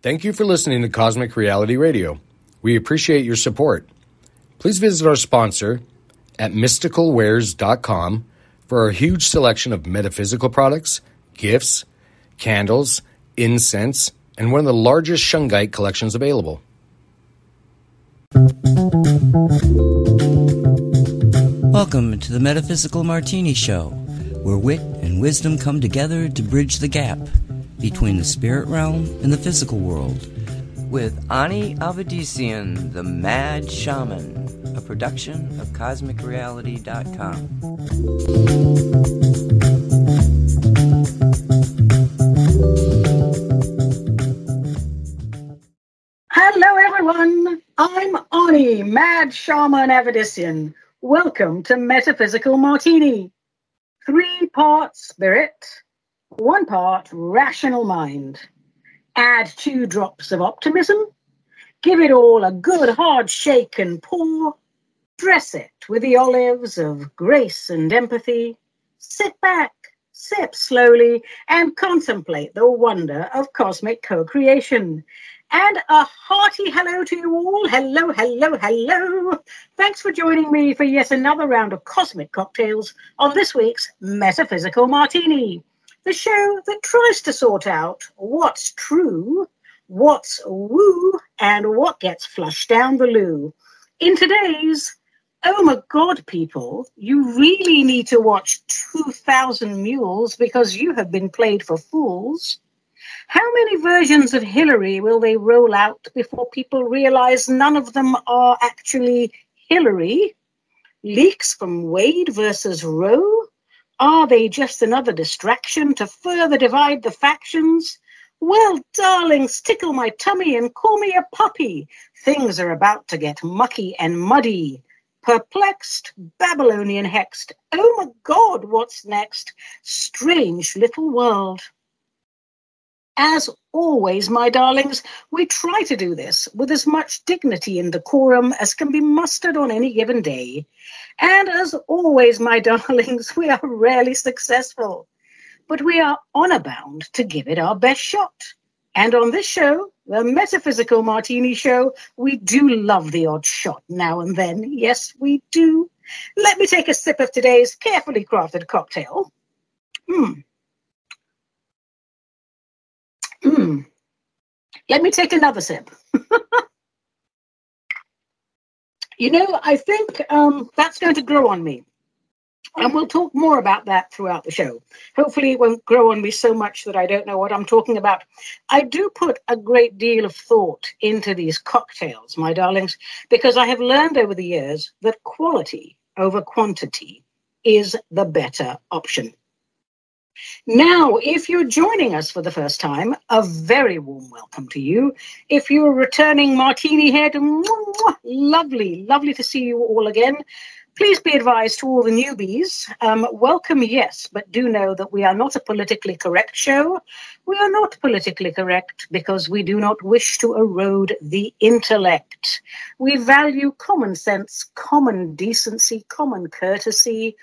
Thank you for listening to Cosmic Reality Radio. We appreciate your support. Please visit our sponsor at mysticalwares.com for our huge selection of metaphysical products, gifts, candles, incense, and one of the largest shungite collections available. Welcome to the Metaphysical Martini Show, where wit and wisdom come together to bridge the gap between the spirit realm and the physical world. With Ani Avedissian, the Mad Shaman, a production of CosmicReality.com. Hello, everyone. I'm Ani, Mad Shaman Avedissian. Welcome to Metaphysical Martini. Three parts spirit, one part rational mind. Add two drops of optimism. Give it all a good hard shake and pour. Dress it with the olives of grace and empathy. Sit back, sip slowly, and contemplate the wonder of cosmic co creation. And a hearty hello to you all. Hello, hello, hello. Thanks for joining me for yet another round of cosmic cocktails on this week's Metaphysical Martini, the show that tries to sort out what's true, what's woo, and what gets flushed down the loo. In today's Oh my God, people, you really need to watch 2000 Mules because you have been played for fools. How many versions of Hillary will they roll out before people realize none of them are actually Hillary? Leaks from Wade versus Roe? Are they just another distraction to further divide the factions? Well, darlings, tickle my tummy and call me a puppy. Things are about to get mucky and muddy. Perplexed, Babylonian hexed. Oh my God, what's next? Strange little world. As always, my darlings, we try to do this with as much dignity and decorum as can be mustered on any given day. And as always, my darlings, we are rarely successful, but we are honor bound to give it our best shot. And on this show, the Metaphysical Martini Show, we do love the odd shot now and then. Yes, we do. Let me take a sip of today's carefully crafted cocktail. Hmm. Hmm. Let me take another sip. you know, I think um, that's going to grow on me. And we'll talk more about that throughout the show. Hopefully, it won't grow on me so much that I don't know what I'm talking about. I do put a great deal of thought into these cocktails, my darlings, because I have learned over the years that quality over quantity is the better option. Now, if you're joining us for the first time, a very warm welcome to you. If you're returning Martini Head, lovely, lovely to see you all again. Please be advised to all the newbies, um, welcome, yes, but do know that we are not a politically correct show. We are not politically correct because we do not wish to erode the intellect. We value common sense, common decency, common courtesy.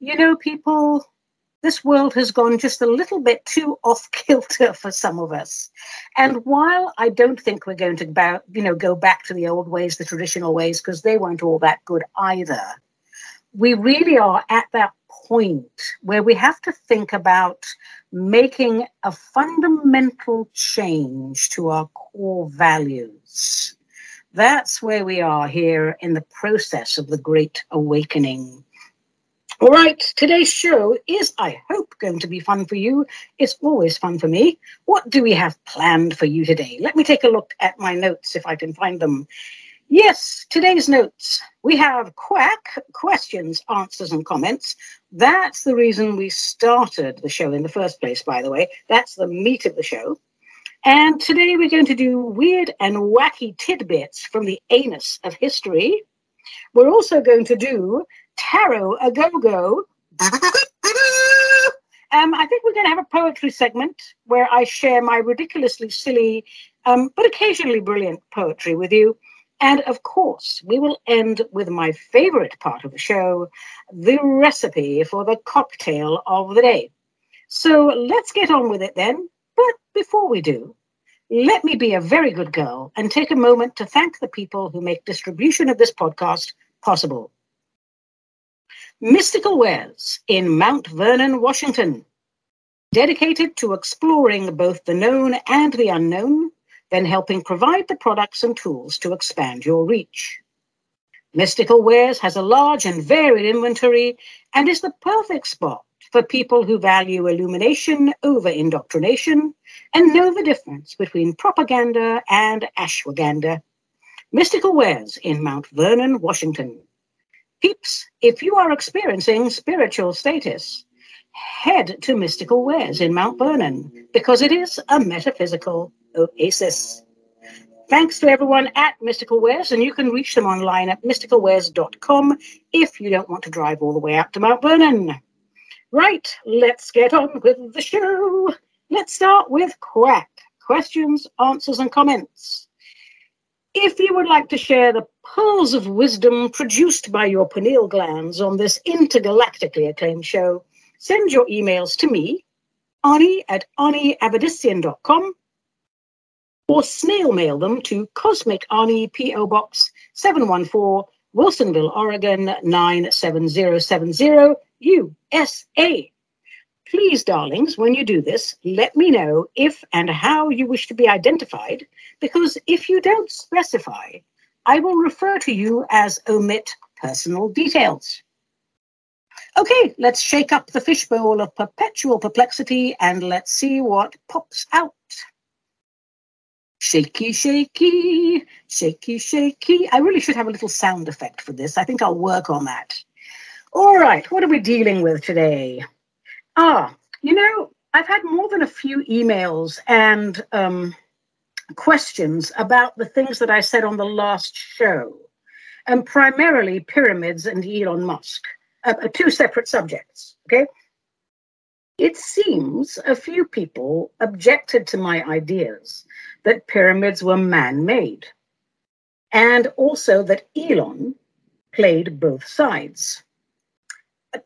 You know, people, this world has gone just a little bit too off kilter for some of us. And while I don't think we're going to you know, go back to the old ways, the traditional ways, because they weren't all that good either, we really are at that point where we have to think about making a fundamental change to our core values. That's where we are here in the process of the Great Awakening. All right, today's show is, I hope, going to be fun for you. It's always fun for me. What do we have planned for you today? Let me take a look at my notes if I can find them. Yes, today's notes. We have quack questions, answers, and comments. That's the reason we started the show in the first place, by the way. That's the meat of the show. And today we're going to do weird and wacky tidbits from the anus of history. We're also going to do tarot a go go. Um, I think we're going to have a poetry segment where I share my ridiculously silly, um, but occasionally brilliant poetry with you. And of course, we will end with my favorite part of the show the recipe for the cocktail of the day. So let's get on with it then. But before we do, let me be a very good girl and take a moment to thank the people who make distribution of this podcast possible. Mystical Wares in Mount Vernon, Washington, dedicated to exploring both the known and the unknown, then helping provide the products and tools to expand your reach. Mystical Wares has a large and varied inventory and is the perfect spot for people who value illumination over indoctrination and know the difference between propaganda and ashwagandha. Mystical Wares in Mount Vernon, Washington. Peeps, if you are experiencing spiritual status, head to Mystical Wares in Mount Vernon because it is a metaphysical oasis. Thanks to everyone at Mystical Wares, and you can reach them online at mysticalwares.com if you don't want to drive all the way out to Mount Vernon. Right, let's get on with the show. Let's start with Quack questions, answers, and comments. If you would like to share the pearls of wisdom produced by your pineal glands on this intergalactically acclaimed show, send your emails to me, Ani at AniAvedissian.com, or snail mail them to Cosmic Ani P.O. Box 714, Wilsonville, Oregon 97070, USA. Please, darlings, when you do this, let me know if and how you wish to be identified, because if you don't specify, I will refer to you as omit personal details. Okay, let's shake up the fishbowl of perpetual perplexity and let's see what pops out. Shaky, shaky, shaky, shaky. I really should have a little sound effect for this. I think I'll work on that. All right, what are we dealing with today? Ah, you know, I've had more than a few emails and um, questions about the things that I said on the last show, and primarily pyramids and Elon Musk, uh, uh two separate subjects. Okay. It seems a few people objected to my ideas that pyramids were man made, and also that Elon played both sides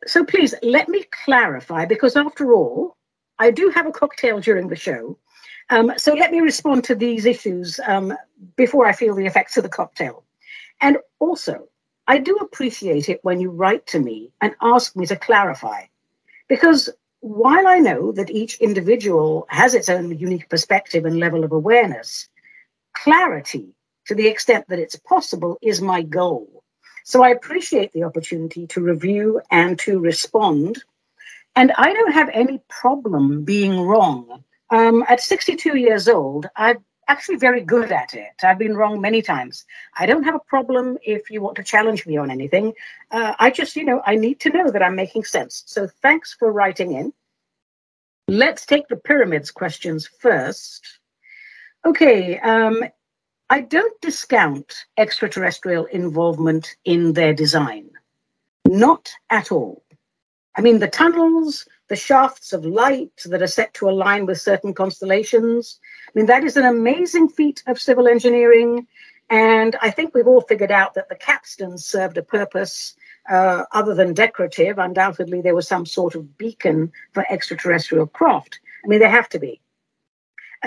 so please let me clarify because after all, I do have a cocktail during the show. Um, so let me respond to these issues um, before I feel the effects of the cocktail. And also, I do appreciate it when you write to me and ask me to clarify. Because while I know that each individual has its own unique perspective and level of awareness, clarity, to the extent that it's possible, is my goal. So I appreciate the opportunity to review and to respond. And I don't have any problem being wrong. Um, at 62 years old, I'm actually very good at it. I've been wrong many times. I don't have a problem if you want to challenge me on anything. Uh, I just, you know, I need to know that I'm making sense. So thanks for writing in. Let's take the pyramids questions first. Okay, um, I don't discount extraterrestrial involvement in their design. Not at all. I mean, the tunnels, the shafts of light that are set to align with certain constellations, I mean, that is an amazing feat of civil engineering. And I think we've all figured out that the capstans served a purpose uh, other than decorative. Undoubtedly, there was some sort of beacon for extraterrestrial craft. I mean, there have to be.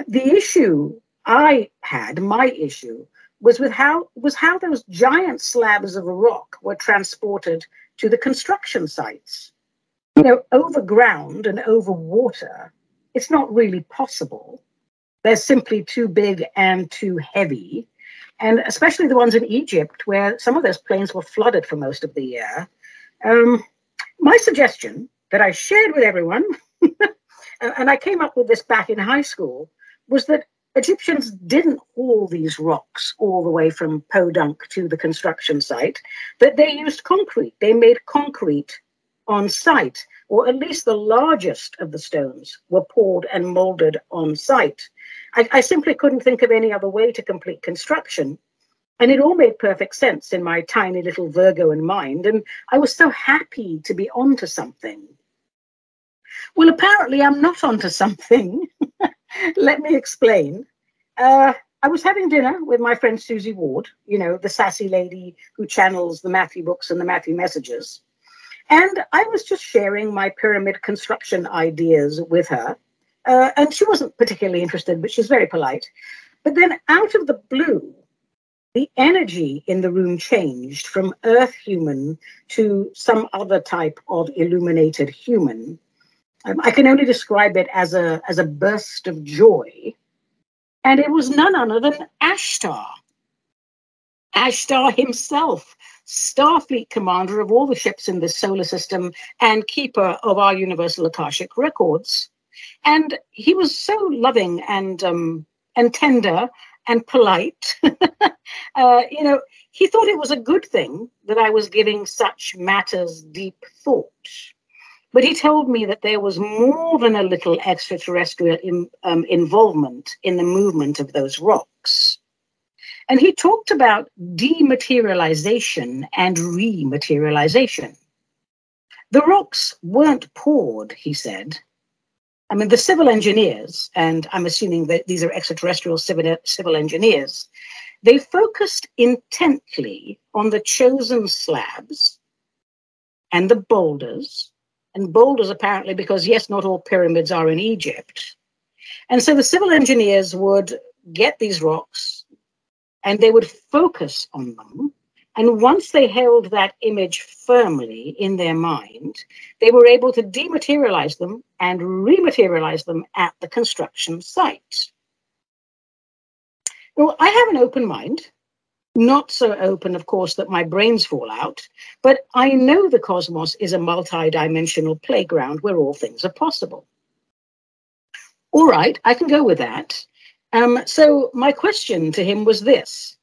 The issue I had, my issue, was with how was how those giant slabs of rock were transported to the construction sites. You know, over ground and over water, it's not really possible. They're simply too big and too heavy. And especially the ones in Egypt, where some of those plains were flooded for most of the year. Um, my suggestion that I shared with everyone, and I came up with this back in high school, was that Egyptians didn't haul these rocks all the way from Podunk to the construction site, but they used concrete. They made concrete on site, or at least the largest of the stones were poured and molded on site. I, I simply couldn't think of any other way to complete construction. And it all made perfect sense in my tiny little Virgoan mind. And I was so happy to be onto something. Well, apparently, I'm not onto something. Let me explain. Uh, I was having dinner with my friend Suzy Ward, you know, the sassy lady who channels the Matthew books and the Matthew messages. And I was just sharing my pyramid construction ideas with her. Uh, and she wasn't particularly interested, but she's very polite. But then out of the blue, the energy in the room changed from earth human to some other type of illuminated human. Um, I can only describe it as a, as a burst of joy. And it was none other than Ashtar. Ashtar himself, Starfleet commander of all the ships in the solar system and keeper of our universal Akashic records. And he was so loving and um, and tender and polite. uh, you know, he thought it was a good thing that I was giving such matters deep thought. But he told me that there was more than a little extraterrestrial in, um, involvement in the movement of those rocks. And he talked about dematerialization and rematerialization. The rocks weren't poured, he said. I mean, the civil engineers, and I'm assuming that these are extraterrestrial civil, civil engineers, they focused intently on the chosen slabs and the boulders, and boulders apparently because, yes, not all pyramids are in Egypt. And so the civil engineers would get these rocks, and they would focus on them. And once they held that image firmly in their mind, they were able to dematerialize them and rematerialize them at the construction site. Well, I have an open mind, not so open, of course, that my brains fall out, but I know the cosmos is a multi-dimensional playground where all things are possible. All right, I can go with that. Um, so my question to him was this.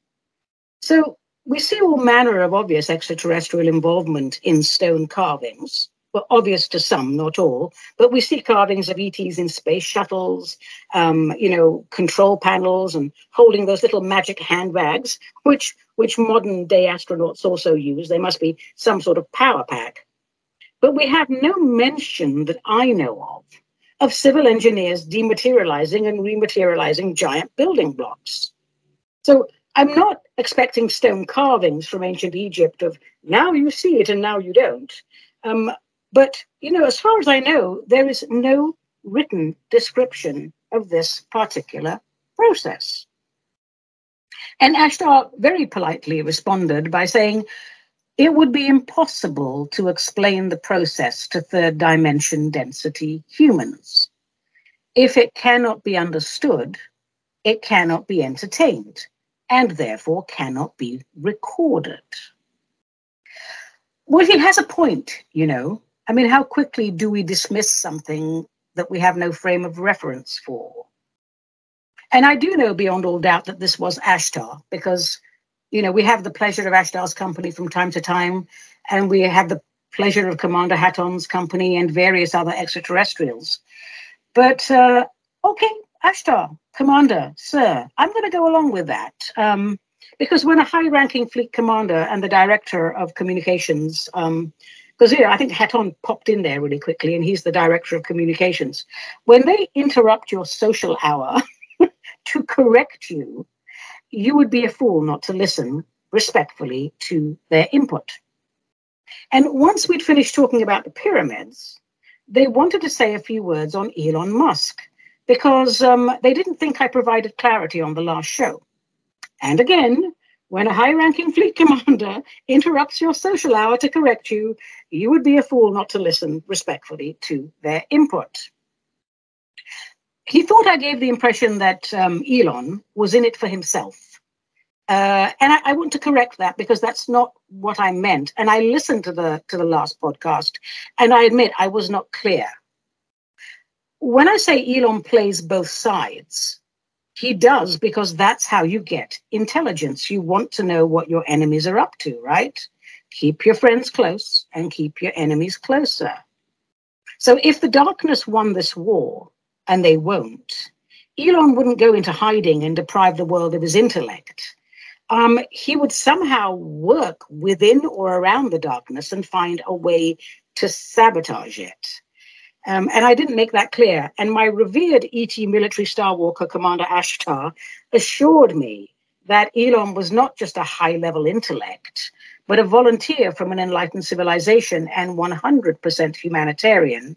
So we see all manner of obvious extraterrestrial involvement in stone carvings. Well, obvious to some, not all, but we see carvings of ETs in space shuttles, um, you know, control panels, and holding those little magic handbags, which which modern day astronauts also use. They must be some sort of power pack. But we have no mention that I know of of civil engineers dematerializing and rematerializing giant building blocks. So I'm not expecting stone carvings from ancient Egypt of now you see it and now you don't. Um, but, you know, as far as I know, there is no written description of this particular process. And Ashtar very politely responded by saying, it would be impossible to explain the process to third dimension density humans. If it cannot be understood, it cannot be entertained and therefore cannot be recorded. Well, he has a point, you know. I mean, how quickly do we dismiss something that we have no frame of reference for? And I do know beyond all doubt that this was Ashtar because you know, we have the pleasure of Ashtar's company from time to time, and we have the pleasure of Commander Haton's company and various other extraterrestrials. But uh, okay, Ashtar, Commander, sir, I'm going to go along with that. Um, because when a high ranking fleet commander and the director of communications, because um, yeah, I think Haton popped in there really quickly, and he's the director of communications. When they interrupt your social hour to correct you you would be a fool not to listen respectfully to their input. And once we'd finished talking about the pyramids, they wanted to say a few words on Elon Musk because um, they didn't think I provided clarity on the last show. And again, when a high ranking fleet commander interrupts your social hour to correct you, you would be a fool not to listen respectfully to their input he thought I gave the impression that um, Elon was in it for himself. Uh, and I, I, want to correct that because that's not what I meant. And I listened to the to the last podcast, and I admit I was not clear. When I say Elon plays both sides, he does because that's how you get intelligence. You want to know what your enemies are up to, right? Keep your friends close and keep your enemies closer. So if the darkness won this war, and they won't, Elon wouldn't go into hiding and deprive the world of his intellect. Um, he would somehow work within or around the darkness and find a way to sabotage it. Um, and I didn't make that clear. And my revered ET military Star Walker Commander Ashtar assured me that Elon was not just a high level intellect, but a volunteer from an enlightened civilization and 100% humanitarian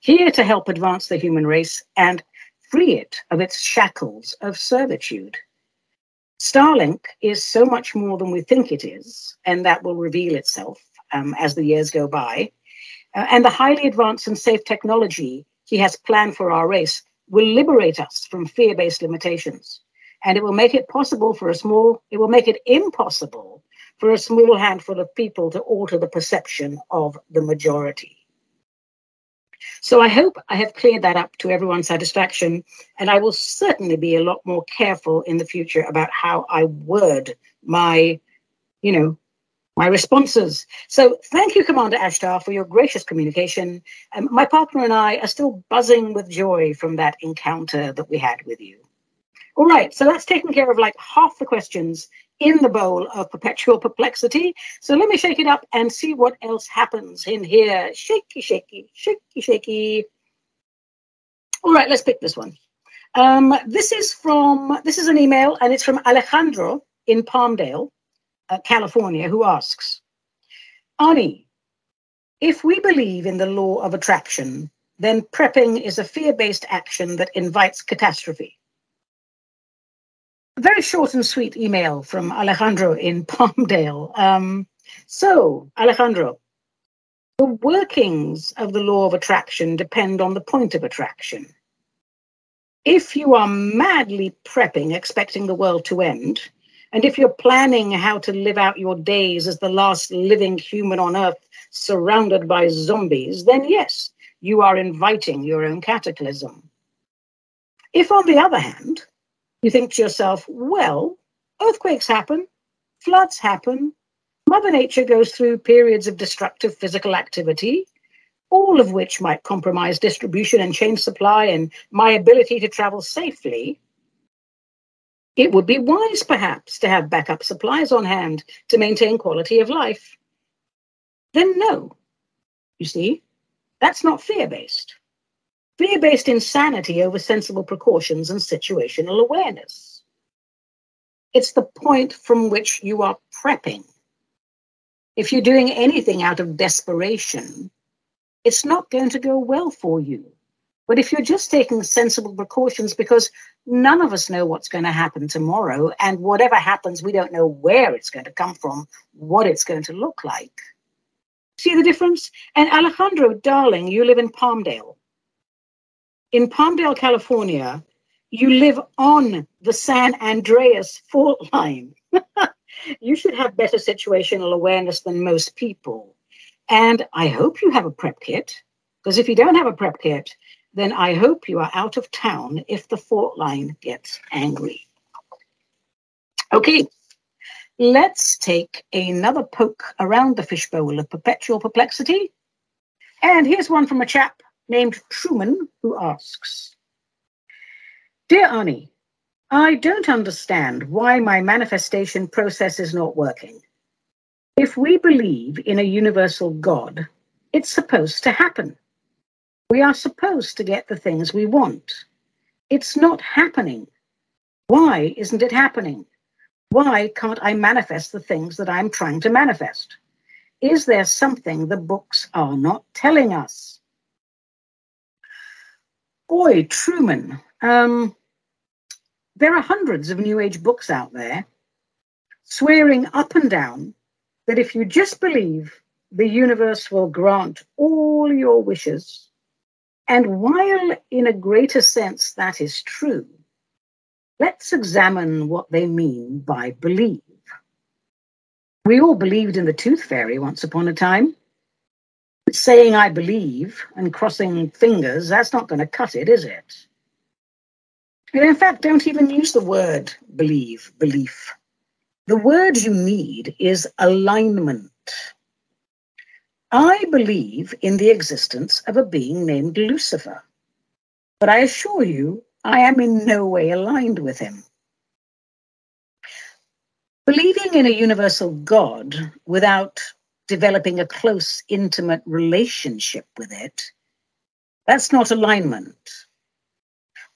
here to help advance the human race and free it of its shackles of servitude. Starlink is so much more than we think it is, and that will reveal itself um, as the years go by. Uh, and the highly advanced and safe technology he has planned for our race will liberate us from fear based limitations. And it will make it possible for a small, it will make it impossible for a small handful of people to alter the perception of the majority. So I hope I have cleared that up to everyone's satisfaction, and I will certainly be a lot more careful in the future about how I word my, you know, my responses. So thank you, Commander Ashtar, for your gracious communication. Um, my partner and I are still buzzing with joy from that encounter that we had with you. All right, so that's taken care of like half the questions in the bowl of perpetual perplexity. So let me shake it up and see what else happens in here. Shaky, shaky, shaky, shaky. All right, let's pick this one. Um, this is from this is an email, and it's from Alejandro in Palmdale, uh, California, who asks, Ani, if we believe in the law of attraction, then prepping is a fear-based action that invites catastrophe very short and sweet email from Alejandro in Palmdale. Um, so, Alejandro, the workings of the law of attraction depend on the point of attraction. If you are madly prepping, expecting the world to end, and if you're planning how to live out your days as the last living human on earth surrounded by zombies, then yes, you are inviting your own cataclysm. If, on the other hand, you think to yourself, well, earthquakes happen, floods happen, Mother Nature goes through periods of destructive physical activity, all of which might compromise distribution and chain supply and my ability to travel safely. It would be wise, perhaps, to have backup supplies on hand to maintain quality of life. Then, no. You see, that's not fear based fear based insanity over sensible precautions and situational awareness. It's the point from which you are prepping. If you're doing anything out of desperation, it's not going to go well for you. But if you're just taking sensible precautions because none of us know what's going to happen tomorrow, and whatever happens, we don't know where it's going to come from, what it's going to look like. See the difference? And Alejandro, darling, you live in Palmdale in Palmdale, California, you live on the San Andreas fault line. you should have better situational awareness than most people. And I hope you have a prep kit, because if you don't have a prep kit, then I hope you are out of town if the fault line gets angry. Okay, let's take another poke around the fishbowl of perpetual perplexity. And here's one from a chap named Truman who asks Dear Ani, I don't understand why my manifestation process is not working. If we believe in a universal God, it's supposed to happen. We are supposed to get the things we want. It's not happening. Why isn't it happening? Why can't I manifest the things that I'm trying to manifest? Is there something the books are not telling us? boy, Truman, um, there are hundreds of New Age books out there swearing up and down that if you just believe, the universe will grant all your wishes. And while in a greater sense that is true, let's examine what they mean by believe. We all believed in the tooth fairy once upon a time saying I believe and crossing fingers, that's not going to cut it, is it? And in fact, don't even use the word believe, belief. The word you need is alignment. I believe in the existence of a being named Lucifer, but I assure you, I am in no way aligned with him. Believing in a universal God without developing a close, intimate relationship with it, that's not alignment.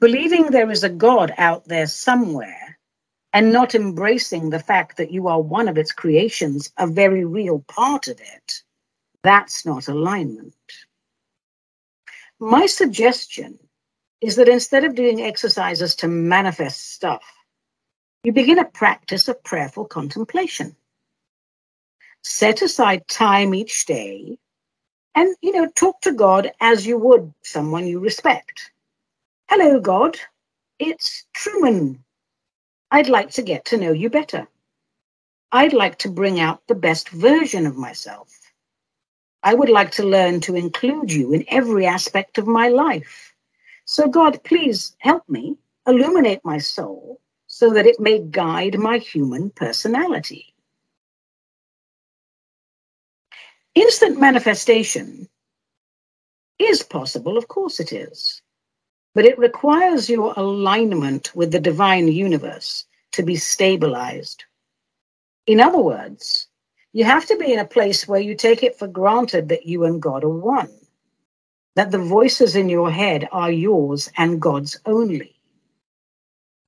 Believing there is a God out there somewhere and not embracing the fact that you are one of its creations, a very real part of it, that's not alignment. my suggestion is that instead of doing exercises to manifest stuff, you begin a practice of prayerful contemplation. Set aside time each day and, you know, talk to God as you would someone you respect. Hello, God. It's Truman. I'd like to get to know you better. I'd like to bring out the best version of myself. I would like to learn to include you in every aspect of my life. So, God, please help me illuminate my soul so that it may guide my human personality. Instant manifestation is possible, of course it is, but it requires your alignment with the divine universe to be stabilized. In other words, you have to be in a place where you take it for granted that you and God are one, that the voices in your head are yours and God's only.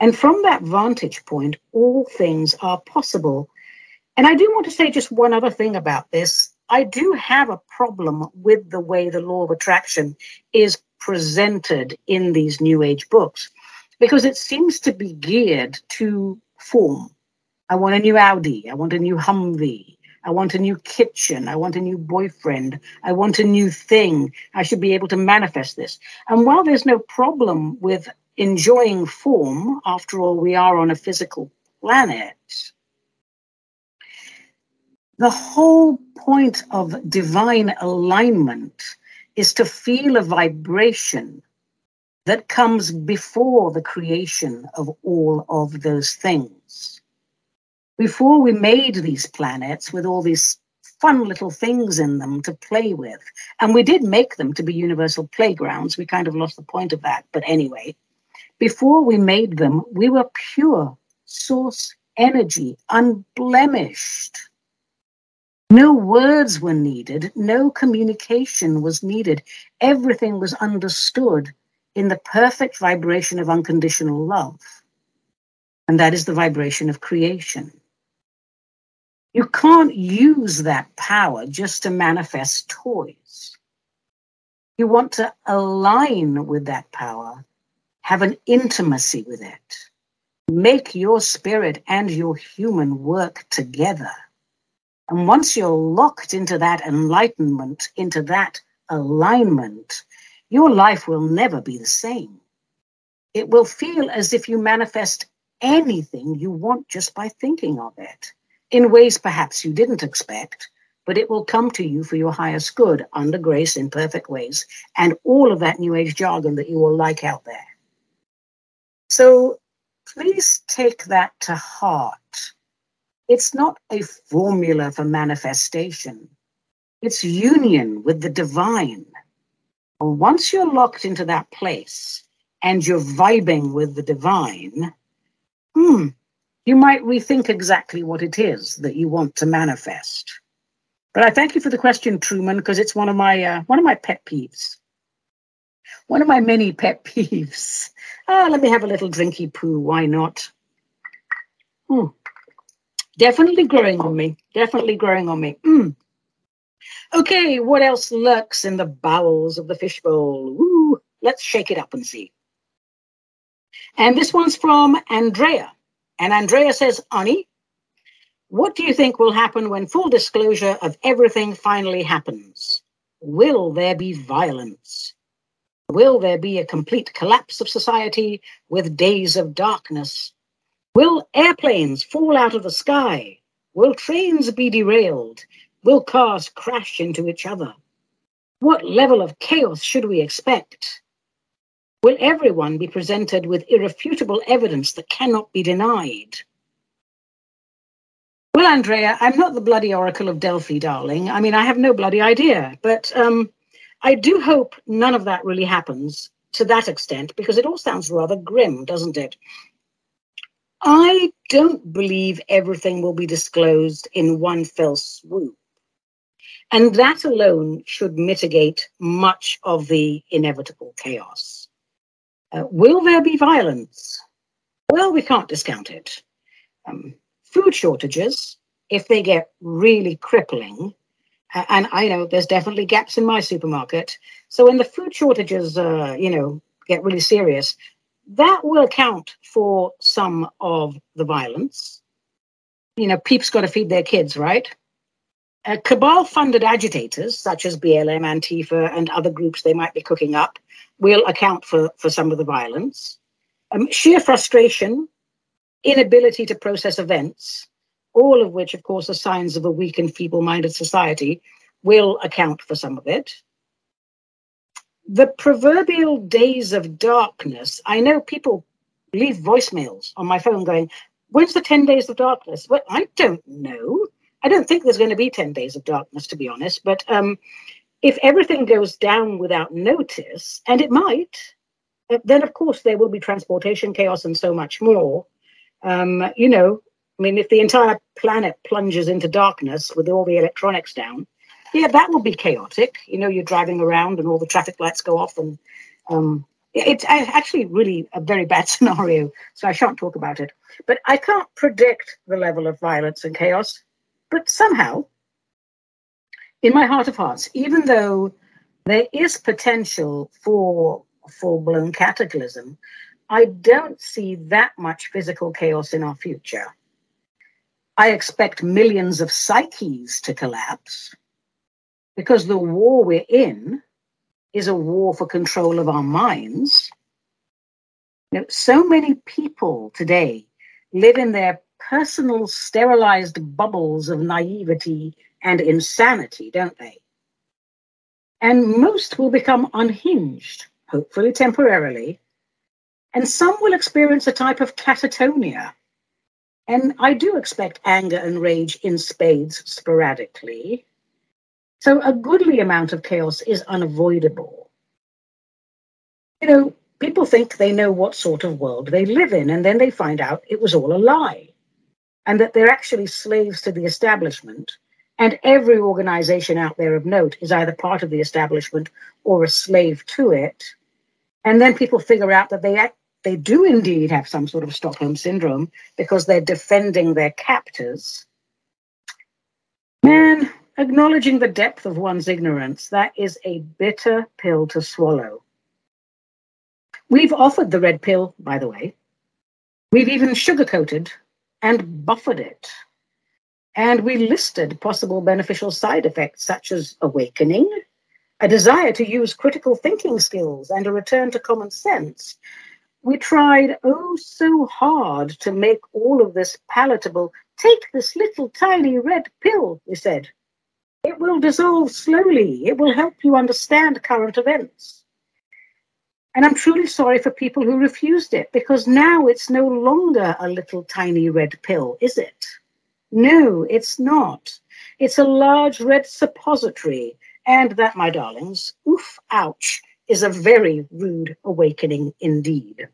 And from that vantage point, all things are possible. And I do want to say just one other thing about this. I do have a problem with the way the law of attraction is presented in these New Age books because it seems to be geared to form. I want a new Audi. I want a new Humvee. I want a new kitchen. I want a new boyfriend. I want a new thing. I should be able to manifest this. And while there's no problem with enjoying form, after all, we are on a physical planet, the whole point of divine alignment is to feel a vibration that comes before the creation of all of those things. Before we made these planets with all these fun little things in them to play with, and we did make them to be universal playgrounds, we kind of lost the point of that. But anyway, before we made them, we were pure source energy, unblemished. No words were needed, no communication was needed. Everything was understood in the perfect vibration of unconditional love. And that is the vibration of creation. You can't use that power just to manifest toys. You want to align with that power, have an intimacy with it, make your spirit and your human work together. And once you're locked into that enlightenment, into that alignment, your life will never be the same. It will feel as if you manifest anything you want just by thinking of it, in ways perhaps you didn't expect, but it will come to you for your highest good under grace in perfect ways, and all of that New Age jargon that you will like out there. So please take that to heart it's not a formula for manifestation, it's union with the divine. And once you're locked into that place and you're vibing with the divine, hmm, you might rethink exactly what it is that you want to manifest. But I thank you for the question, Truman, because it's one of my uh, one of my pet peeves. One of my many pet peeves. Ah, let me have a little drinky poo. Why not? Hmm. Definitely growing on me. Definitely growing on me. Mm. Okay, what else lurks in the bowels of the fishbowl? Woo, let's shake it up and see. And this one's from Andrea. And Andrea says, Ani, what do you think will happen when full disclosure of everything finally happens? Will there be violence? Will there be a complete collapse of society with days of darkness? Will airplanes fall out of the sky? Will trains be derailed? Will cars crash into each other? What level of chaos should we expect? Will everyone be presented with irrefutable evidence that cannot be denied? Well, Andrea, I'm not the bloody oracle of Delphi, darling. I mean, I have no bloody idea, but um, I do hope none of that really happens to that extent because it all sounds rather grim, doesn't it? I don't believe everything will be disclosed in one fell swoop. And that alone should mitigate much of the inevitable chaos. Uh, will there be violence? Well, we can't discount it. Um, food shortages, if they get really crippling, uh, and I know there's definitely gaps in my supermarket, So when the food shortages, uh, you know, get really serious, that will account for some of the violence. You know, peeps got to feed their kids, right? Uh, cabal funded agitators, such as BLM, Antifa, and other groups they might be cooking up, will account for, for some of the violence. Um, sheer frustration, inability to process events, all of which, of course, are signs of a weak and feeble minded society, will account for some of it. The proverbial days of darkness, I know people leave voicemails on my phone going, When's the 10 days of darkness? Well, I don't know. I don't think there's going to be 10 days of darkness, to be honest. But um, if everything goes down without notice, and it might, uh, then of course there will be transportation chaos and so much more. Um, you know, I mean, if the entire planet plunges into darkness with all the electronics down, yeah, that will be chaotic. You know, you're driving around and all the traffic lights go off, and um, it's actually really a very bad scenario. So I shan't talk about it. But I can't predict the level of violence and chaos. But somehow, in my heart of hearts, even though there is potential for full blown cataclysm, I don't see that much physical chaos in our future. I expect millions of psyches to collapse because the war we're in is a war for control of our minds. You know, so many people today live in their personal sterilized bubbles of naivety and insanity, don't they? And most will become unhinged, hopefully temporarily, and some will experience a type of catatonia. And I do expect anger and rage in spades sporadically. So a goodly amount of chaos is unavoidable. You know, people think they know what sort of world they live in, and then they find out it was all a lie and that they're actually slaves to the establishment. And every organization out there of note is either part of the establishment or a slave to it. And then people figure out that they they do indeed have some sort of Stockholm syndrome because they're defending their captors. Man, acknowledging the depth of one's ignorance, that is a bitter pill to swallow. We've offered the red pill, by the way. We've even sugarcoated and buffered it. And we listed possible beneficial side effects such as awakening, a desire to use critical thinking skills, and a return to common sense. We tried oh so hard to make all of this palatable. Take this little tiny red pill, we said. It will dissolve slowly. It will help you understand current events. And I'm truly sorry for people who refused it because now it's no longer a little tiny red pill, is it? No, it's not. It's a large red suppository. And that, my darlings, oof, ouch, is a very rude awakening indeed.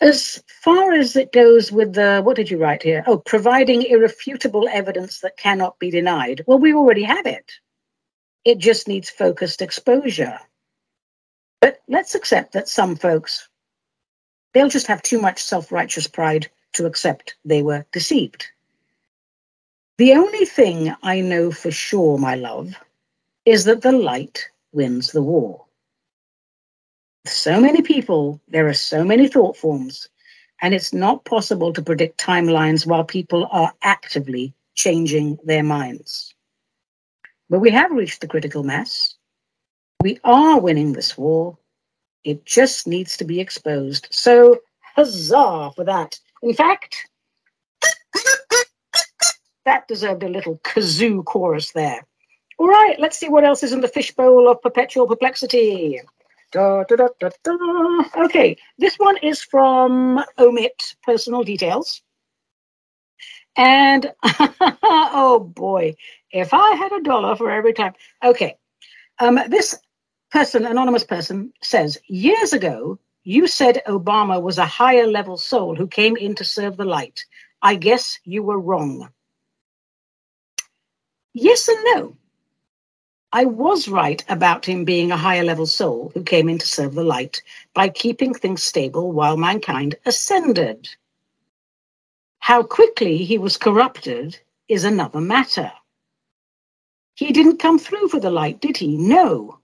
As far as it goes with the, what did you write here? Oh, providing irrefutable evidence that cannot be denied. Well, we already have it. It just needs focused exposure. But let's accept that some folks, they'll just have too much self righteous pride to accept they were deceived. The only thing I know for sure, my love, is that the light wins the war. So many people, there are so many thought forms, and it's not possible to predict timelines while people are actively changing their minds. But we have reached the critical mass. We are winning this war. It just needs to be exposed. So, huzzah for that. In fact, that deserved a little kazoo chorus there. All right, let's see what else is in the fishbowl of perpetual perplexity. Da, da, da, okay, this one is from Omit Personal Details. And oh boy, if I had a dollar for every time. Okay, um, this person, anonymous person, says years ago, you said Obama was a higher level soul who came in to serve the light. I guess you were wrong. Yes and no. I was right about him being a higher level soul who came in to serve the light by keeping things stable while mankind ascended. How quickly he was corrupted is another matter. He didn't come through for the light, did he? No.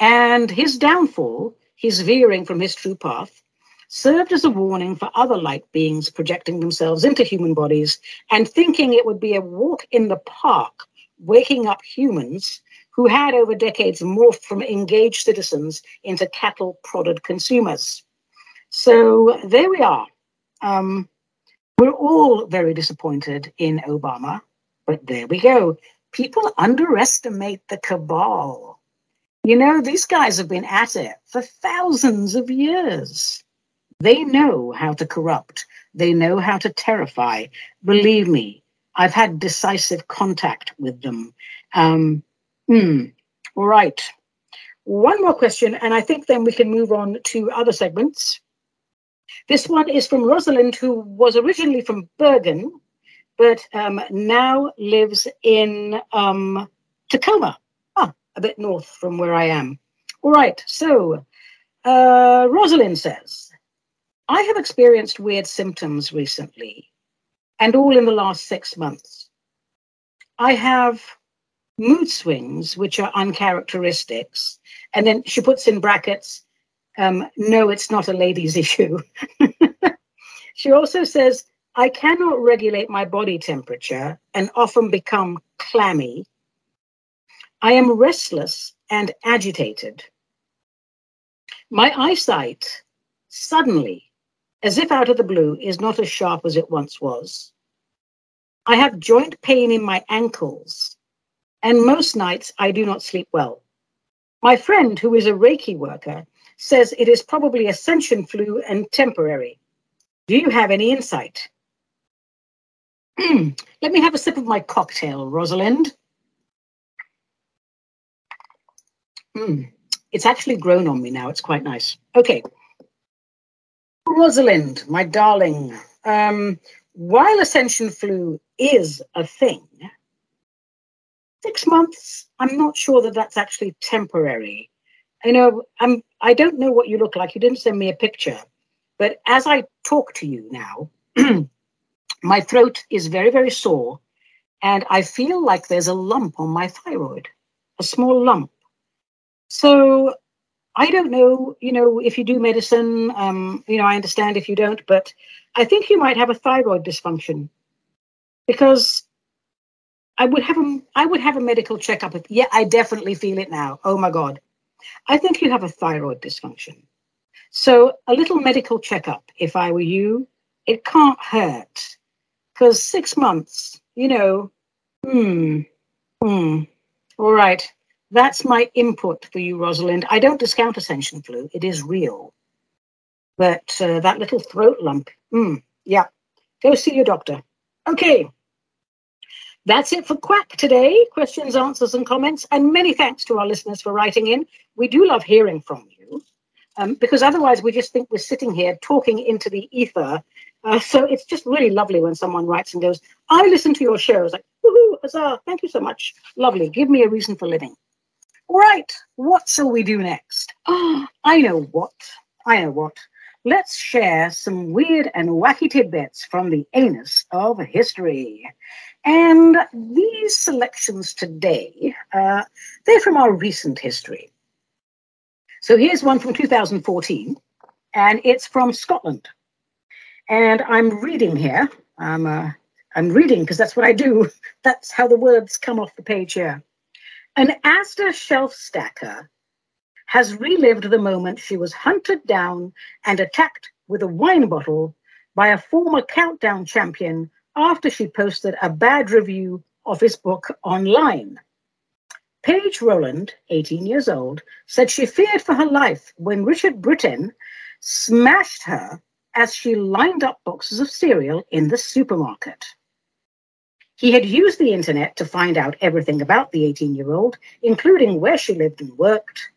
And his downfall, his veering from his true path, served as a warning for other light beings projecting themselves into human bodies and thinking it would be a walk in the park, waking up humans who had over decades morphed from engaged citizens into cattle prodded consumers. So there we are. Um, we're all very disappointed in Obama, but there we go. People underestimate the cabal. You know, these guys have been at it for thousands of years. They know how to corrupt, they know how to terrify. Believe me, I've had decisive contact with them. Um, hmm, all right. One more question, and I think then we can move on to other segments. This one is from Rosalind, who was originally from Bergen, but um, now lives in um, Tacoma, a bit north from where I am. All right, so uh, Rosalind says, I have experienced weird symptoms recently, and all in the last six months. I have mood swings, which are uncharacteristics. And then she puts in brackets, um, no, it's not a lady's issue. she also says, I cannot regulate my body temperature and often become clammy. I am restless and agitated. My eyesight suddenly, as if out of the blue, is not as sharp as it once was. I have joint pain in my ankles, and most nights I do not sleep well. My friend, who is a Reiki worker, says it is probably ascension flu and temporary. Do you have any insight? Let me have a sip of my cocktail, Rosalind. Mm, it's actually grown on me now. It's quite nice. Okay. Rosalind, my darling, um, while ascension flu is a thing, six months, I'm not sure that that's actually temporary. You know, I'm, I don't know what you look like. You didn't send me a picture. But as I talk to you now, my throat is very, very sore. And I feel like there's a lump on my thyroid, a small lump. So I don't know, you know, if you do medicine, um, you know, I understand if you don't, but I think you might have a thyroid dysfunction because I would have a I would have a medical checkup. If, yeah, I definitely feel it now. Oh my God, I think you have a thyroid dysfunction. So a little medical checkup, if I were you, it can't hurt because six months, you know, hmm, hmm. All right. That's my input for you, Rosalind. I don't discount ascension flu, it is real. But uh, that little throat lump, mm, yeah, go see your doctor. Okay, that's it for Quack today. Questions, answers, and comments. And many thanks to our listeners for writing in. We do love hearing from you um, because otherwise we just think we're sitting here talking into the ether. Uh, so it's just really lovely when someone writes and goes, I listen to your shows. Like, woohoo, huzzah, thank you so much. Lovely. Give me a reason for living. Right, what shall we do next? Oh, I know what. I know what. Let's share some weird and wacky tidbits from the anus of history. And these selections today, uh, they're from our recent history. So here's one from 2014, and it's from Scotland. And I'm reading here. I'm, uh, I'm reading because that's what I do. That's how the words come off the page here. An Asda shelf stacker has relived the moment she was hunted down and attacked with a wine bottle by a former countdown champion after she posted a bad review of his book online. Paige Rolland, 18 years old, said she feared for her life when Richard Brittain smashed her as she lined up boxes of cereal in the supermarket. He had used the internet to find out everything about the 18 year old, including where she lived and worked,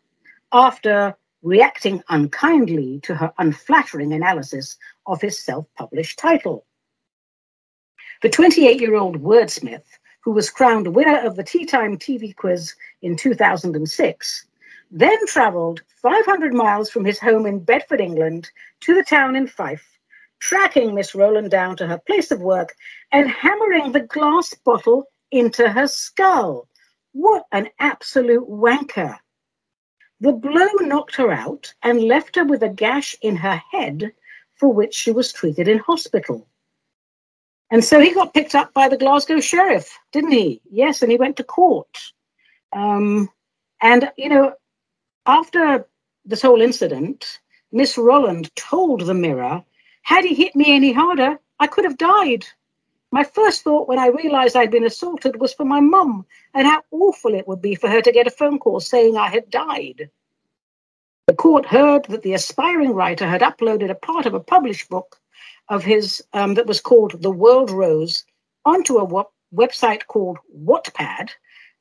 after reacting unkindly to her unflattering analysis of his self published title. The 28 year old wordsmith, who was crowned winner of the Tea Time TV quiz in 2006, then travelled 500 miles from his home in Bedford, England, to the town in Fife tracking Miss Rolland down to her place of work and hammering the glass bottle into her skull. What an absolute wanker. The blow knocked her out and left her with a gash in her head for which she was treated in hospital. And so he got picked up by the Glasgow sheriff, didn't he? Yes, and he went to court. Um, and, you know, after this whole incident, Miss Rolland told the mirror, had he hit me any harder, I could have died. My first thought when I realized I'd been assaulted was for my mum and how awful it would be for her to get a phone call saying I had died. The court heard that the aspiring writer had uploaded a part of a published book of his um, that was called The World Rose onto a website called Wattpad,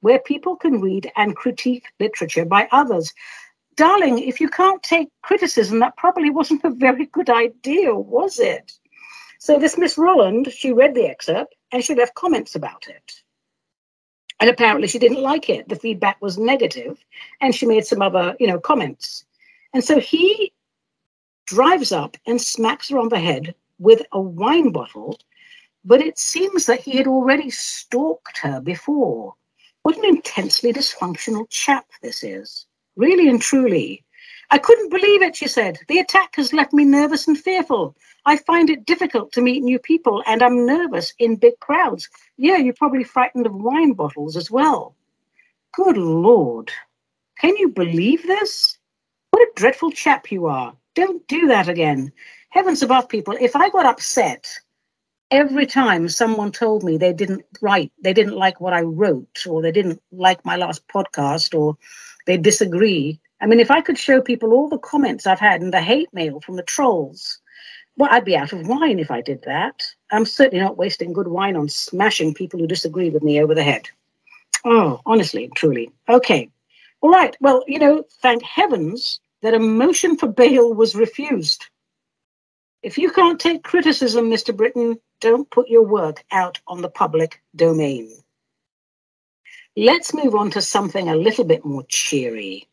where people can read and critique literature by others. Darling, if you can't take criticism, that probably wasn't a very good idea, was it? So this Miss Rolland, she read the excerpt and she left comments about it. And apparently she didn't like it. The feedback was negative, and she made some other, you know, comments. And so he drives up and smacks her on the head with a wine bottle, but it seems that he had already stalked her before. What an intensely dysfunctional chap this is. Really and truly. I couldn't believe it, she said. The attack has left me nervous and fearful. I find it difficult to meet new people and I'm nervous in big crowds. Yeah, you're probably frightened of wine bottles as well. Good Lord. Can you believe this? What a dreadful chap you are. Don't do that again heavens above people, if I got upset every time someone told me they didn't write, they didn't like what I wrote, or they didn't like my last podcast, or they disagree. I mean, if I could show people all the comments I've had and the hate mail from the trolls, well, I'd be out of wine if I did that. I'm certainly not wasting good wine on smashing people who disagree with me over the head. Oh, honestly, truly. Okay. All right. Well, you know, thank heavens that a motion for bail was refused. If you can't take criticism, Mr. Brittain, don't put your work out on the public domain. Let's move on to something a little bit more cheery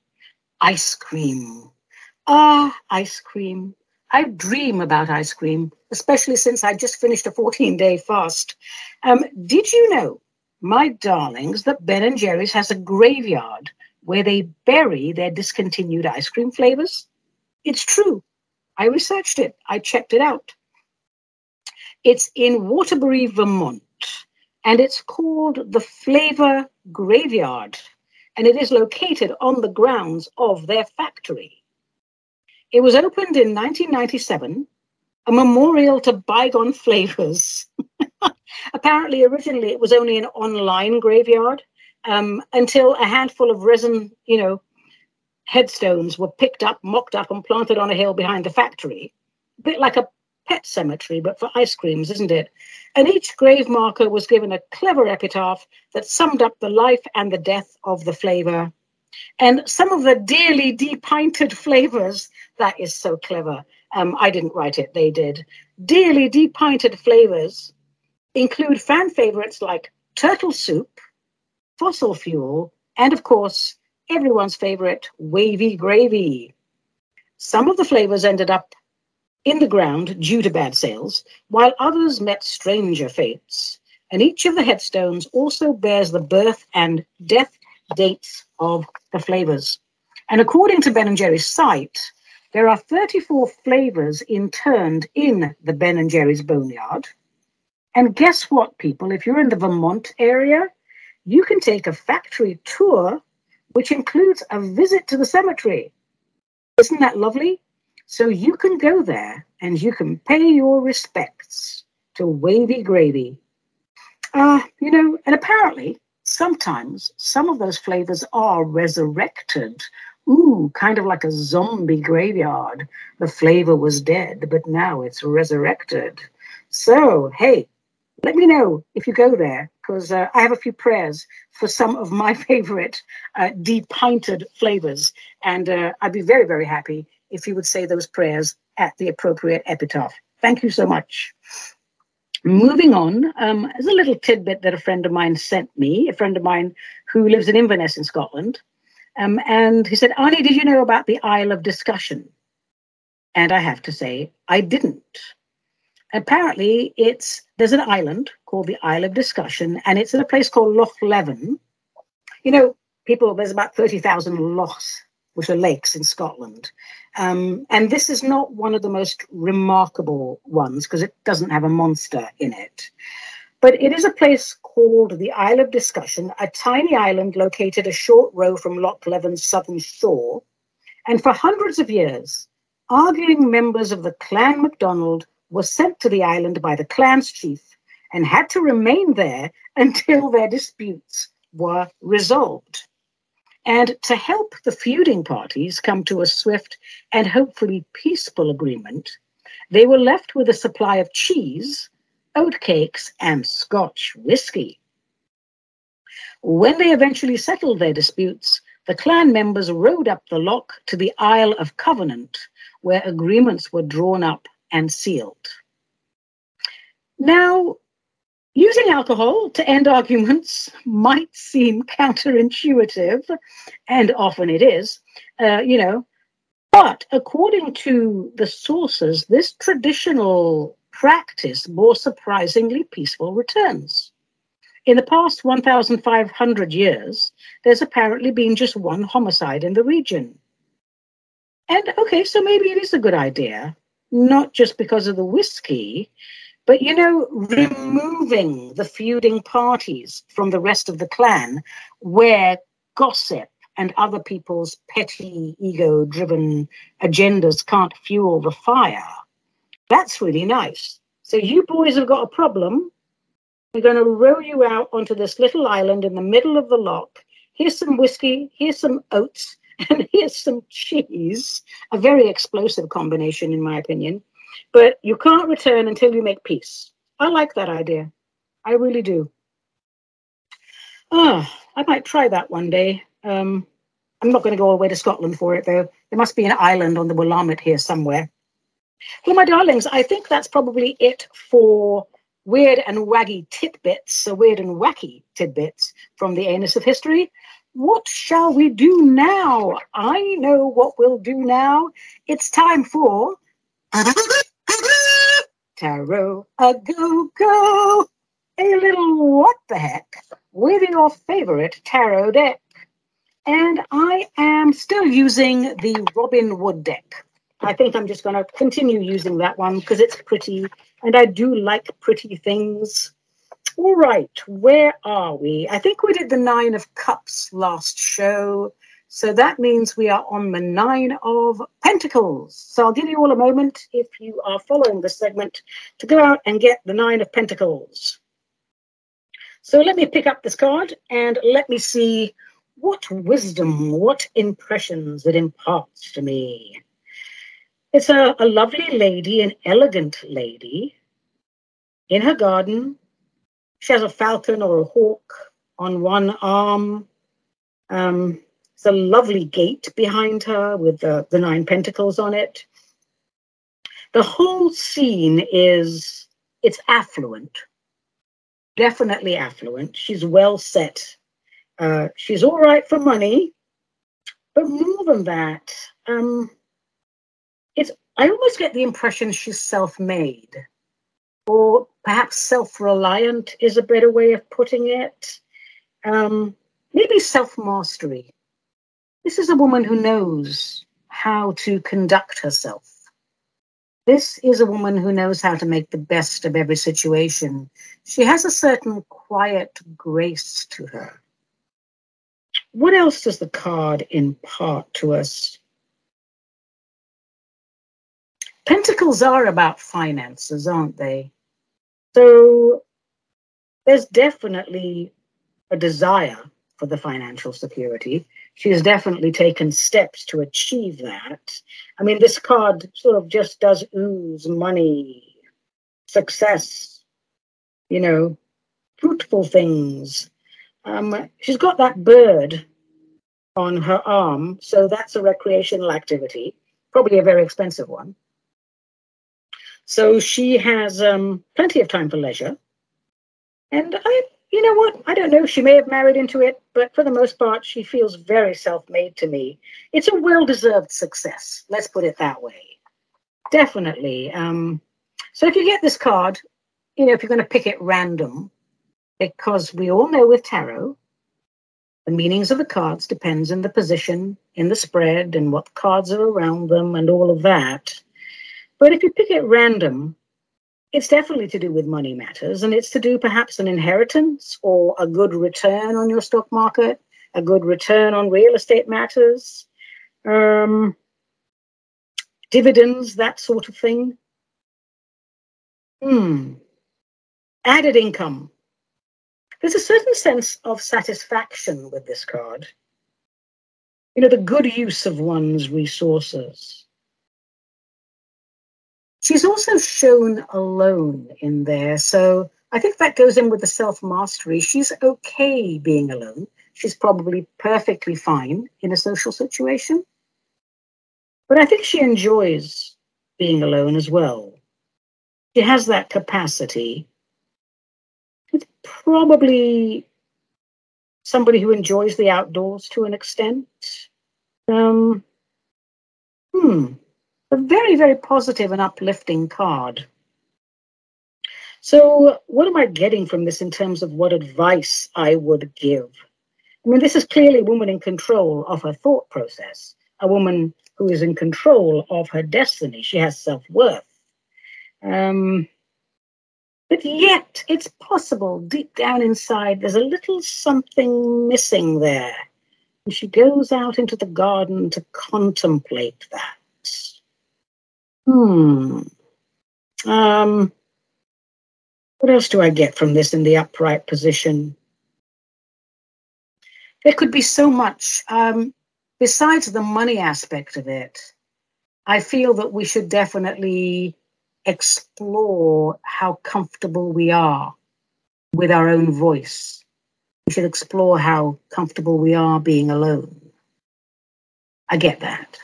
ice cream. Ah, ice cream. I dream about ice cream, especially since I just finished a 14 day fast. Um, did you know, my darlings, that Ben and Jerry's has a graveyard where they bury their discontinued ice cream flavors? It's true. I researched it, I checked it out. It's in Waterbury, Vermont, and it's called the Flavor Graveyard, and it is located on the grounds of their factory. It was opened in 1997, a memorial to bygone flavors. Apparently, originally it was only an online graveyard um, until a handful of resin, you know, headstones were picked up, mocked up, and planted on a hill behind the factory. A bit like a pet cemetery, but for ice creams, isn't it? And each grave marker was given a clever epitaph that summed up the life and the death of the flavor. And some of the dearly depinted flavors, that is so clever. Um, I didn't write it, they did. Dearly depinted flavors include fan favorites like turtle soup, fossil fuel, and of course, everyone's favorite wavy gravy. Some of the flavors ended up in the ground due to bad sales, while others met stranger fates. And each of the headstones also bears the birth and death dates of the flavors. And according to Ben and Jerry's site, there are 34 flavors interned in the Ben and Jerry's boneyard. And guess what, people? If you're in the Vermont area, you can take a factory tour which includes a visit to the cemetery. Isn't that lovely? So you can go there and you can pay your respects to Wavy Gravy. Uh, you know, and apparently sometimes some of those flavors are resurrected. Ooh, kind of like a zombie graveyard. The flavor was dead, but now it's resurrected. So, hey, let me know if you go there because uh, I have a few prayers for some of my favorite uh, depinted flavors. And uh, I'd be very, very happy if you would say those prayers at the appropriate epitaph. Thank you so much. Moving on, um, there's a little tidbit that a friend of mine sent me, a friend of mine who lives in Inverness in Scotland. Um, and he said, Ani, did you know about the Isle of Discussion? And I have to say, I didn't apparently it's there's an island called the Isle of Discussion, and it's in a place called Loch Leven You know, people, there's about 30,000 lochs, which are lakes in Scotland. Um, and this is not one of the most remarkable ones because it doesn't have a monster in it. But it is a place called the Isle of Discussion, a tiny island located a short row from Loch Leven's southern shore. And for hundreds of years, arguing members of the Clan MacDonald were sent to the island by the clan's chief and had to remain there until their disputes were resolved. And to help the feuding parties come to a swift and hopefully peaceful agreement, they were left with a supply of cheese, oatcakes, and Scotch whisky. When they eventually settled their disputes, the clan members rowed up the loch to the Isle of Covenant, where agreements were drawn up and sealed. Now, Using alcohol to end arguments might seem counterintuitive, and often it is, uh, you know, but according to the sources, this traditional practice bore surprisingly peaceful returns. In the past 1,500 years, there's apparently been just one homicide in the region. And okay, so maybe it is a good idea, not just because of the whiskey, but you know, removing the feuding parties from the rest of the clan, where gossip and other people's petty, ego driven agendas can't fuel the fire, that's really nice. So, you boys have got a problem. We're going to row you out onto this little island in the middle of the loch. Here's some whiskey, here's some oats, and here's some cheese. A very explosive combination, in my opinion. But you can't return until you make peace. I like that idea. I really do. Ah, oh, I might try that one day. Um, I'm not going to go all the way to Scotland for it, though. There must be an island on the Willamette here somewhere. Well, my darlings, I think that's probably it for weird and waggy tidbits, so weird and wacky tidbits from the anus of history. What shall we do now? I know what we'll do now. It's time for Tarot a go go. A little what the heck with your favorite tarot deck. And I am still using the Robin Wood deck. I think I'm just going to continue using that one because it's pretty and I do like pretty things. All right, where are we? I think we did the Nine of Cups last show. So that means we are on the nine of pentacles. So I'll give you all a moment if you are following this segment to go out and get the nine of pentacles. So let me pick up this card and let me see what wisdom, what impressions it imparts to me. It's a, a lovely lady, an elegant lady. In her garden, she has a falcon or a hawk on one arm. Um, a lovely gate behind her with the, the nine pentacles on it. The whole scene is it's affluent, definitely affluent. She's well set. Uh, she's all right for money, but more than that, um, it's I almost get the impression she's self-made, or perhaps self-reliant is a better way of putting it. Um, maybe self-mastery. This is a woman who knows how to conduct herself. This is a woman who knows how to make the best of every situation. She has a certain quiet grace to her. What else does the card impart to us? Pentacles are about finances, aren't they? So there's definitely a desire for the financial security. She has definitely taken steps to achieve that. I mean, this card sort of just does ooze money, success, you know, fruitful things. Um, she's got that bird on her arm, so that's a recreational activity, probably a very expensive one. So she has um, plenty of time for leisure. And I you know what? I don't know. She may have married into it, but for the most part, she feels very self made to me. It's a well deserved success. Let's put it that way. Definitely. Um, so if you get this card, you know, if you're going to pick it random, because we all know with tarot, The meanings of the cards depends on the position in the spread and what cards are around them and all of that. But if you pick it random, it's definitely to do with money matters, and it's to do perhaps an inheritance or a good return on your stock market, a good return on real estate matters, um, dividends, that sort of thing. Hmm. Added income. There's a certain sense of satisfaction with this card. You know, the good use of one's resources. She's also shown alone in there. So I think that goes in with the self mastery. She's okay being alone. She's probably perfectly fine in a social situation. But I think she enjoys being alone as well. She has that capacity. It's probably somebody who enjoys the outdoors to an extent. Um, hmm a very, very positive and uplifting card. So, what am I getting from this in terms of what advice I would give? I mean, this is clearly a woman in control of her thought process, a woman who is in control of her destiny. She has self worth. Um, but yet, it's possible deep down inside, there's a little something missing there. And she goes out into the garden to contemplate that. Hmm. Um, what else do I get from this in the upright position? There could be so much. Um, besides the money aspect of it, I feel that we should definitely explore how comfortable we are with our own voice. We should explore how comfortable we are being alone. I get that.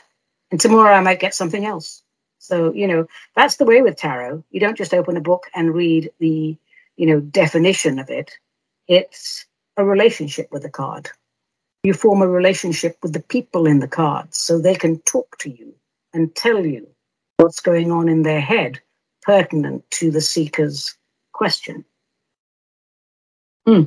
And tomorrow I might get something else. So, you know, that's the way with tarot. You don't just open a book and read the, you know, definition of it. It's a relationship with the card. You form a relationship with the people in the cards so they can talk to you and tell you what's going on in their head pertinent to the seeker's question. Hmm.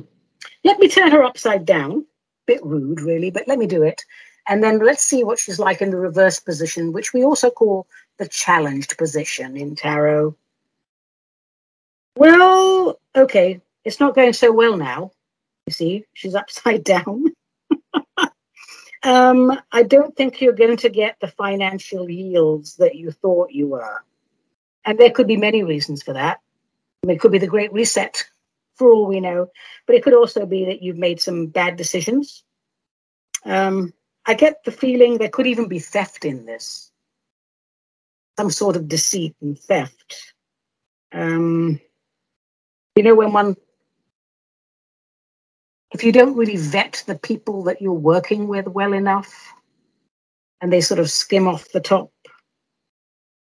Let me turn her upside down. Bit rude, really, but let me do it. And then let's see what she's like in the reverse position, which we also call the challenged position in tarot. Well, okay, it's not going so well now. You see, she's upside down. um, I don't think you're going to get the financial yields that you thought you were. And there could be many reasons for that. It could be the Great Reset, for all we know, but it could also be that you've made some bad decisions. Um, I get the feeling there could even be theft in this, some sort of deceit and theft. Um, you know, when one, if you don't really vet the people that you're working with well enough, and they sort of skim off the top,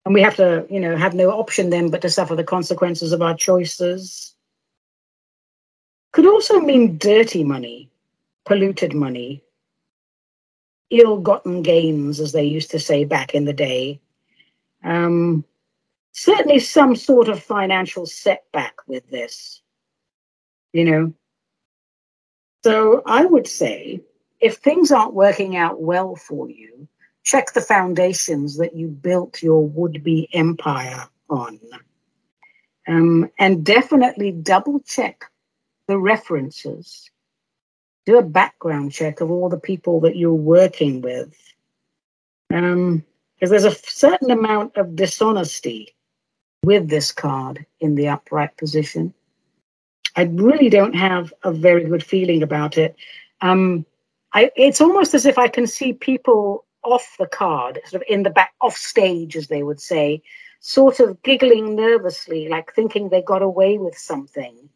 and we have to, you know, have no option then but to suffer the consequences of our choices. Could also mean dirty money, polluted money, ill-gotten gains, as they used to say back in the day. Um, certainly some sort of financial setback with this, you know. So I would say if things aren't working out well for you, check the foundations that you built your would-be empire on. Um, and definitely double check the references do a background check of all the people that you're working with. Um, because there's a certain amount of dishonesty with this card in the upright position. I really don't have a very good feeling about it. Um, I, it's almost as if I can see people off the card, sort of in the back, off stage, as they would say, sort of giggling nervously, like thinking they got away with something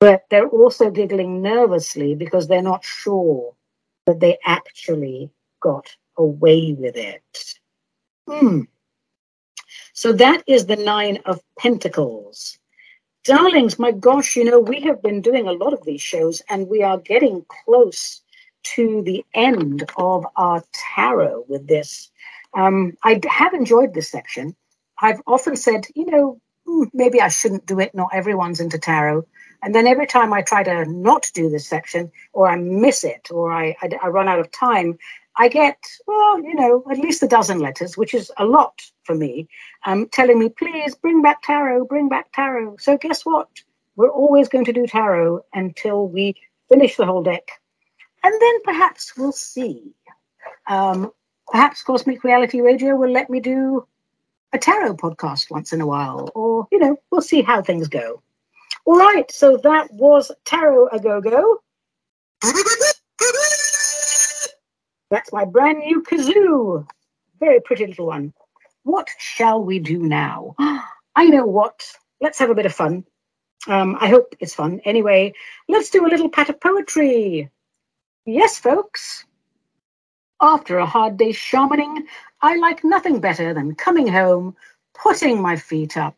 but they're also giggling nervously because they're not sure that they actually got away with it. Hmm. So that is the Nine of Pentacles. Darlings, my gosh, you know, we have been doing a lot of these shows and we are getting close to the end of our tarot with this. Um, I have enjoyed this section. I've often said, you know, hmm, maybe I shouldn't do it. Not everyone's into tarot. And then every time I try to not do this section, or I miss it, or I, I, I run out of time, I get, well, you know, at least a dozen letters, which is a lot for me, um, telling me, please bring back tarot, bring back tarot. So guess what? We're always going to do tarot until we finish the whole deck. And then perhaps we'll see. Um, perhaps Cosmic Reality Radio will let me do a tarot podcast once in a while, or, you know, we'll see how things go. All right, so that was Tarot A Go Go. That's my brand new kazoo. Very pretty little one. What shall we do now? I know what. Let's have a bit of fun. Um, I hope it's fun. Anyway, let's do a little pat of poetry. Yes, folks. After a hard day's shamaning, I like nothing better than coming home, putting my feet up,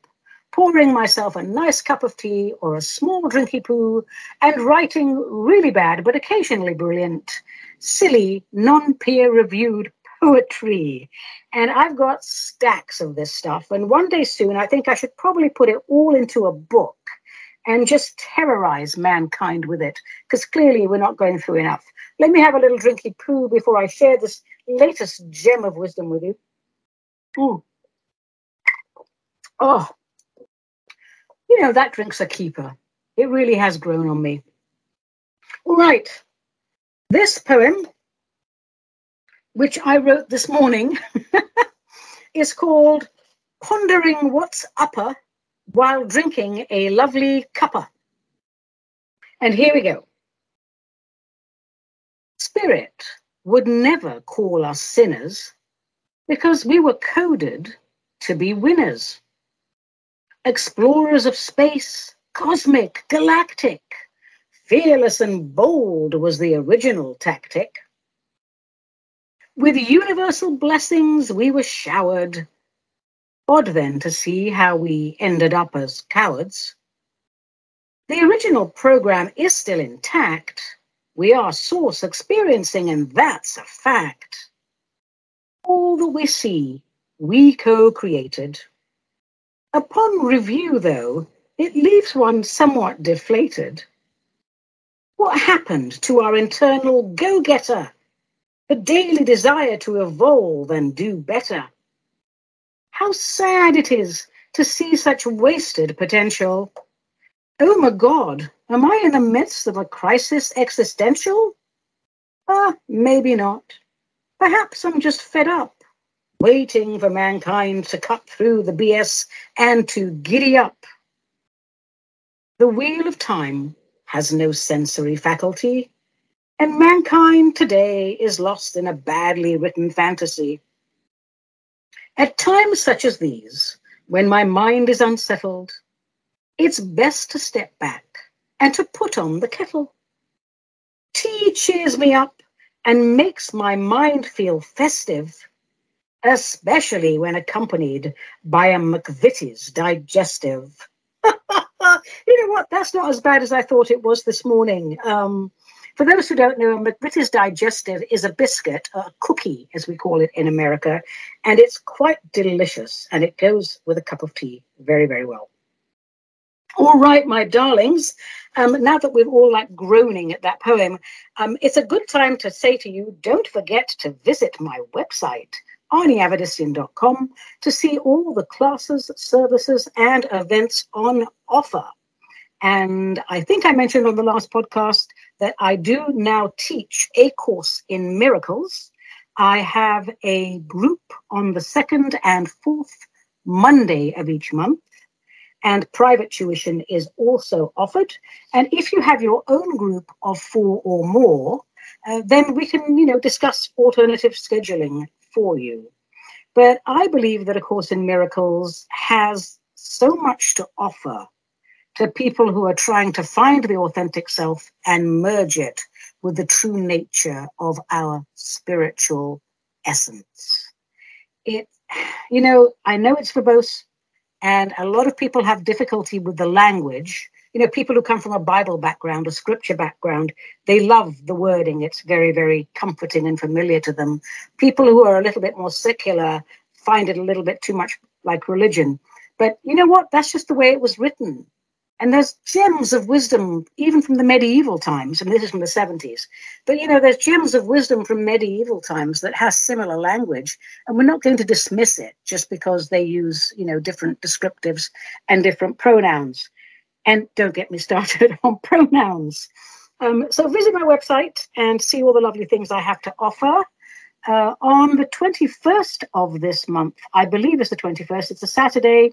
pouring myself a nice cup of tea or a small drinky poo, and writing really bad but occasionally brilliant, silly, non peer reviewed poetry. And I've got stacks of this stuff. And one day soon, I think I should probably put it all into a book and just terrorize mankind with it, because clearly we're not going through enough. Let me have a little drinky poo before I share this latest gem of wisdom with you. Mm. Oh, you know, that drink's a keeper. It really has grown on me. All right. This poem, which I wrote this morning, is called Pondering What's Upper While Drinking a Lovely Cuppa. And here we go. Spirit would never call us sinners because we were coded to be winners explorers of space, cosmic, galactic. Fearless and bold was the original tactic. With universal blessings we were showered. Odd then to see how we ended up as cowards. The original program is still intact. We are source experiencing, and that's a fact. All that we see, we co created. Upon review, though, it leaves one somewhat deflated. What happened to our internal go getter, the daily desire to evolve and do better? How sad it is to see such wasted potential. Oh my God, am I in the midst of a crisis existential? Ah, maybe not. Perhaps I'm just fed up waiting for mankind to cut through the BS and to giddy up. The wheel of time has no sensory faculty, and mankind today is lost in a badly written fantasy. At times such as these, when my mind is unsettled, it's best to step back and to put on the kettle. Tea cheers me up and makes my mind feel festive especially when accompanied by a McVitie's digestive. you know what? That's not as bad as I thought it was this morning. Um, for those who don't know, a McVitie's digestive is a biscuit, a cookie, as we call it in America, and it's quite delicious, and it goes with a cup of tea very, very well. All right, my darlings. Um, now that we're all like groaning at that poem, um, it's a good time to say to you, don't forget to visit my website, aniavedissian.com to see all the classes, services, and events on offer. And I think I mentioned on the last podcast that I do now teach a course in miracles. I have a group on the second and fourth Monday of each month, and private tuition is also offered. And if you have your own group of four or more, uh, then we can, you know, discuss alternative scheduling for you. But I believe that A Course in Miracles has so much to offer to people who are trying to find the authentic self and merge it with the true nature of our spiritual essence. It, you know, I know it's verbose, and a lot of people have difficulty with the language you know, people who come from a Bible background, a scripture background, they love the wording. It's very, very comforting and familiar to them. People who are a little bit more secular find it a little bit too much like religion. But you know what? That's just the way it was written. And there's gems of wisdom, even from the medieval times. Mean, this is from the 70s. But, you know, there's gems of wisdom from medieval times that has similar language. And we're not going to dismiss it just because they use, you know, different descriptives and different pronouns. And don't get me started on pronouns. Um, so visit my website and see all the lovely things I have to offer. Uh, on the 21st of this month, I believe it's the 21st, it's a Saturday.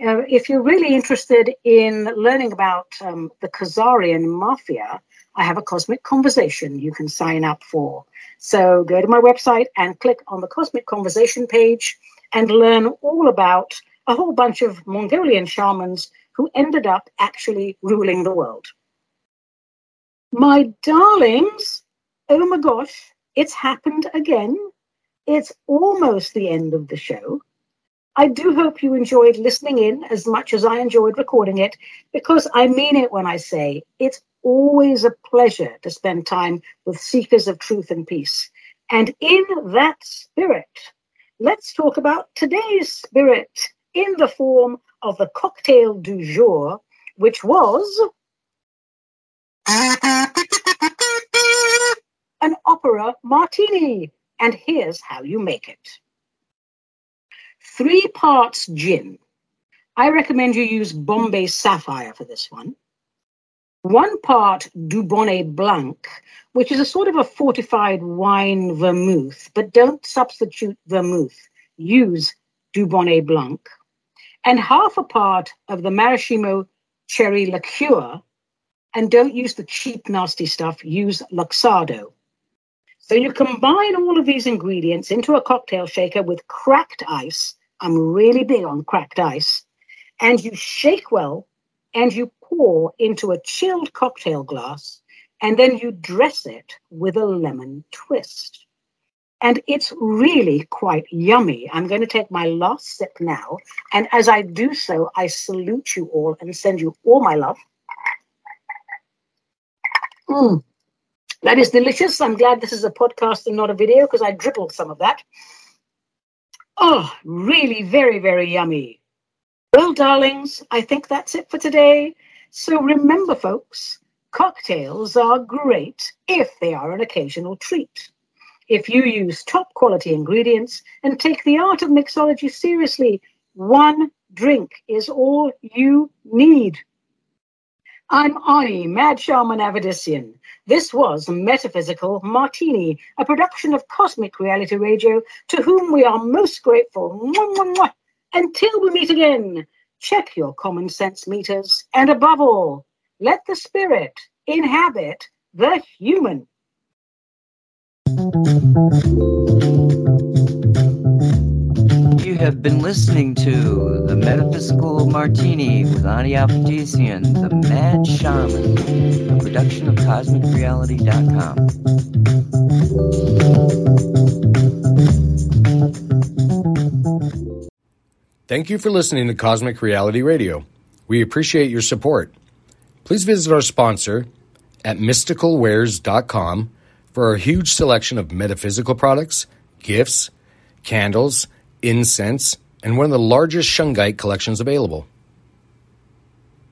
Uh, if you're really interested in learning about um, the Khazarian Mafia, I have a cosmic conversation you can sign up for. So go to my website and click on the cosmic conversation page and learn all about a whole bunch of Mongolian shamans who ended up actually ruling the world. My darlings, oh my gosh, it's happened again. It's almost the end of the show. I do hope you enjoyed listening in as much as I enjoyed recording it, because I mean it when I say it's always a pleasure to spend time with seekers of truth and peace. And in that spirit, let's talk about today's spirit in the form of the cocktail du jour, which was an opera martini. And here's how you make it three parts gin. I recommend you use Bombay Sapphire for this one. One part Dubonnet Blanc, which is a sort of a fortified wine vermouth, but don't substitute vermouth. Use Dubonnet Blanc. And half a part of the maraschino cherry liqueur, and don't use the cheap, nasty stuff. Use Luxardo. So you combine all of these ingredients into a cocktail shaker with cracked ice. I'm really big on cracked ice. And you shake well and you pour into a chilled cocktail glass and then you dress it with a lemon twist. And it's really quite yummy. I'm going to take my last sip now. And as I do so, I salute you all and send you all my love. Mm. That is delicious. I'm glad this is a podcast and not a video because I dribbled some of that. Oh, really very, very yummy. Well, darlings, I think that's it for today. So remember, folks, cocktails are great if they are an occasional treat. If you use top quality ingredients and take the art of mixology seriously, one drink is all you need. I'm Ani, Mad Shaman Avedissian. This was Metaphysical Martini, a production of Cosmic Reality Radio, to whom we are most grateful. Mwah, mwah, mwah. Until we meet again, check your common sense meters, and above all, let the spirit inhabit the human. You have been listening to The Metaphysical Martini with Ani Avedissian, the Mad Shaman, a production of CosmicReality.com. Thank you for listening to Cosmic Reality Radio. We appreciate your support. Please visit our sponsor at mysticalwares.com for our huge selection of metaphysical products, gifts, candles, incense, and one of the largest shungite collections available.